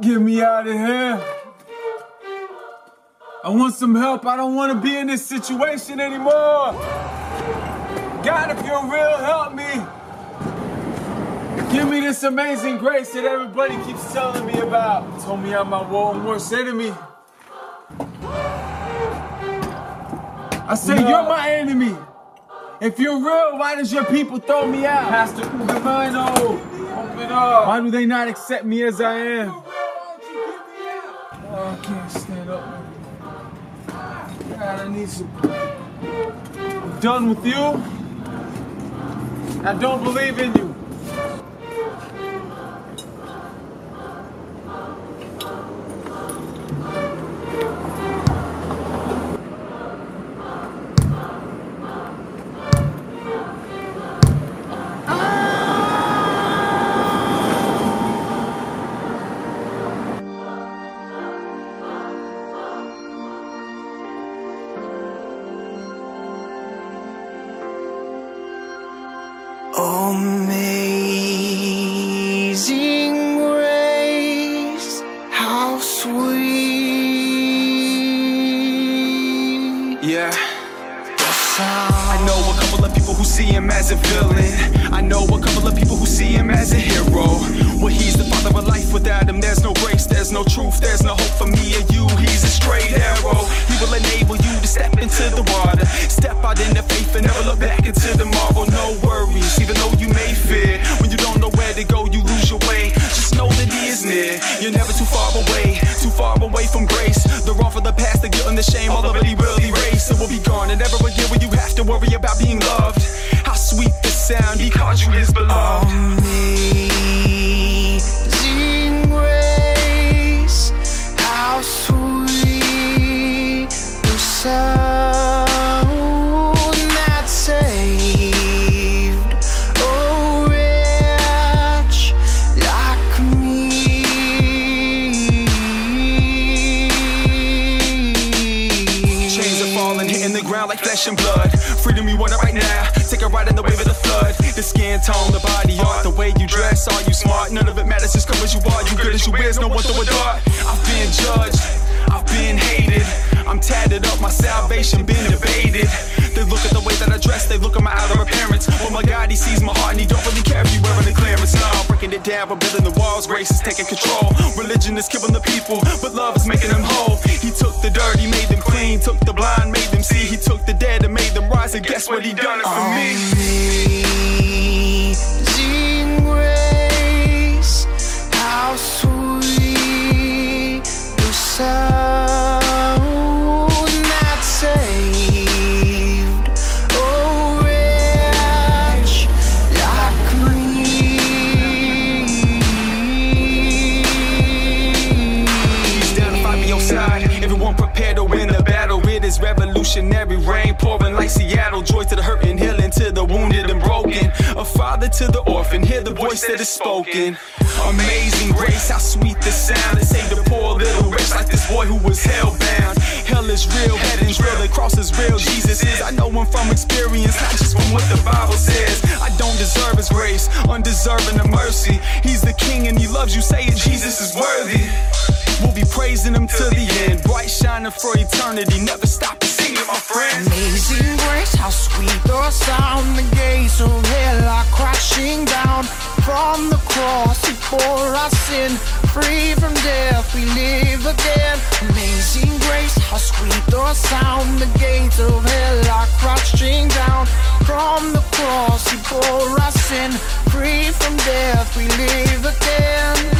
Get me out of here. I want some help. I don't want to be in this situation anymore. God, if you're real, help me. Give me this amazing grace that everybody keeps telling me about. Told me I'm my own worst enemy. I say No. you're my enemy. If you're real, why does your people throw me out? Pastor Ugavino, open up. Why do they not accept me as I am? Oh, I can't stand up. God, I need some. I'm done with you. I don't believe in you. I know a couple of people who see him as a villain. I know a couple of people who see him as a hero. Well, he's the father of life. Without him, there's no grace, there's no truth, there's no hope for me or you. He's a straight arrow. He will enable you to step into the water, step out in the faith and never look back into tomorrow. No worries, even though you may fear. When you don't know where to go, you lose your way. Just know that he is near. You're never too far away, too far away from grace. The wrong for the past, the guilt and the shame, all of it he will erase. It will be gone, and never to worry about being loved. How sweet the sound, he calls you his beloved. Amazing grace, how sweet the sound that saved a wretch like me. Chains are falling, hitting the ground like flesh and blood. You want it right now. Take a ride in the wave of the flood. The skin tone, the body art, the way you dress. Are you smart? None of it matters. Just come as you are. You good as you is. No one throw a dart. I've been judged. I've been hated. I'm tatted up. My salvation been debated. They look at the way that I dress. They look at my outer appearance. Oh my God, he sees my heart and he don't really care if you wearing a clearance. No, I'm breaking it down, but building the walls. Grace is taking control. Religion is killing the people, but love is making them whole. He took the dirty, made them clean. Took the blind, made see. He took the dead and made them rise. And guess what he done it for me? Oh, Amazing is revolutionary rain pouring like Seattle. Joy to the hurt and healing to the wounded and broken. A father to the orphan. Hear the voice that is spoken. Amazing grace, how sweet the sound. It saved a poor little wretch like this boy who was hellbound. Hell is real, heaven's real, the cross is real. Jesus is. I know him from experience, not just from what the Bible says. I don't deserve his grace, undeserving of mercy. He's the king and he loves you. Say it, Jesus is worthy. We'll be praising him to the end. Bright shining for eternity. Never stop Amazing grace, how sweet the sound. The gates of hell are crashing down. From the cross, he bore our sin. Free from death, we live again. Amazing grace, how sweet the sound. The gates of hell are crashing down. From the cross, he bore our sin. Free from death, we live again.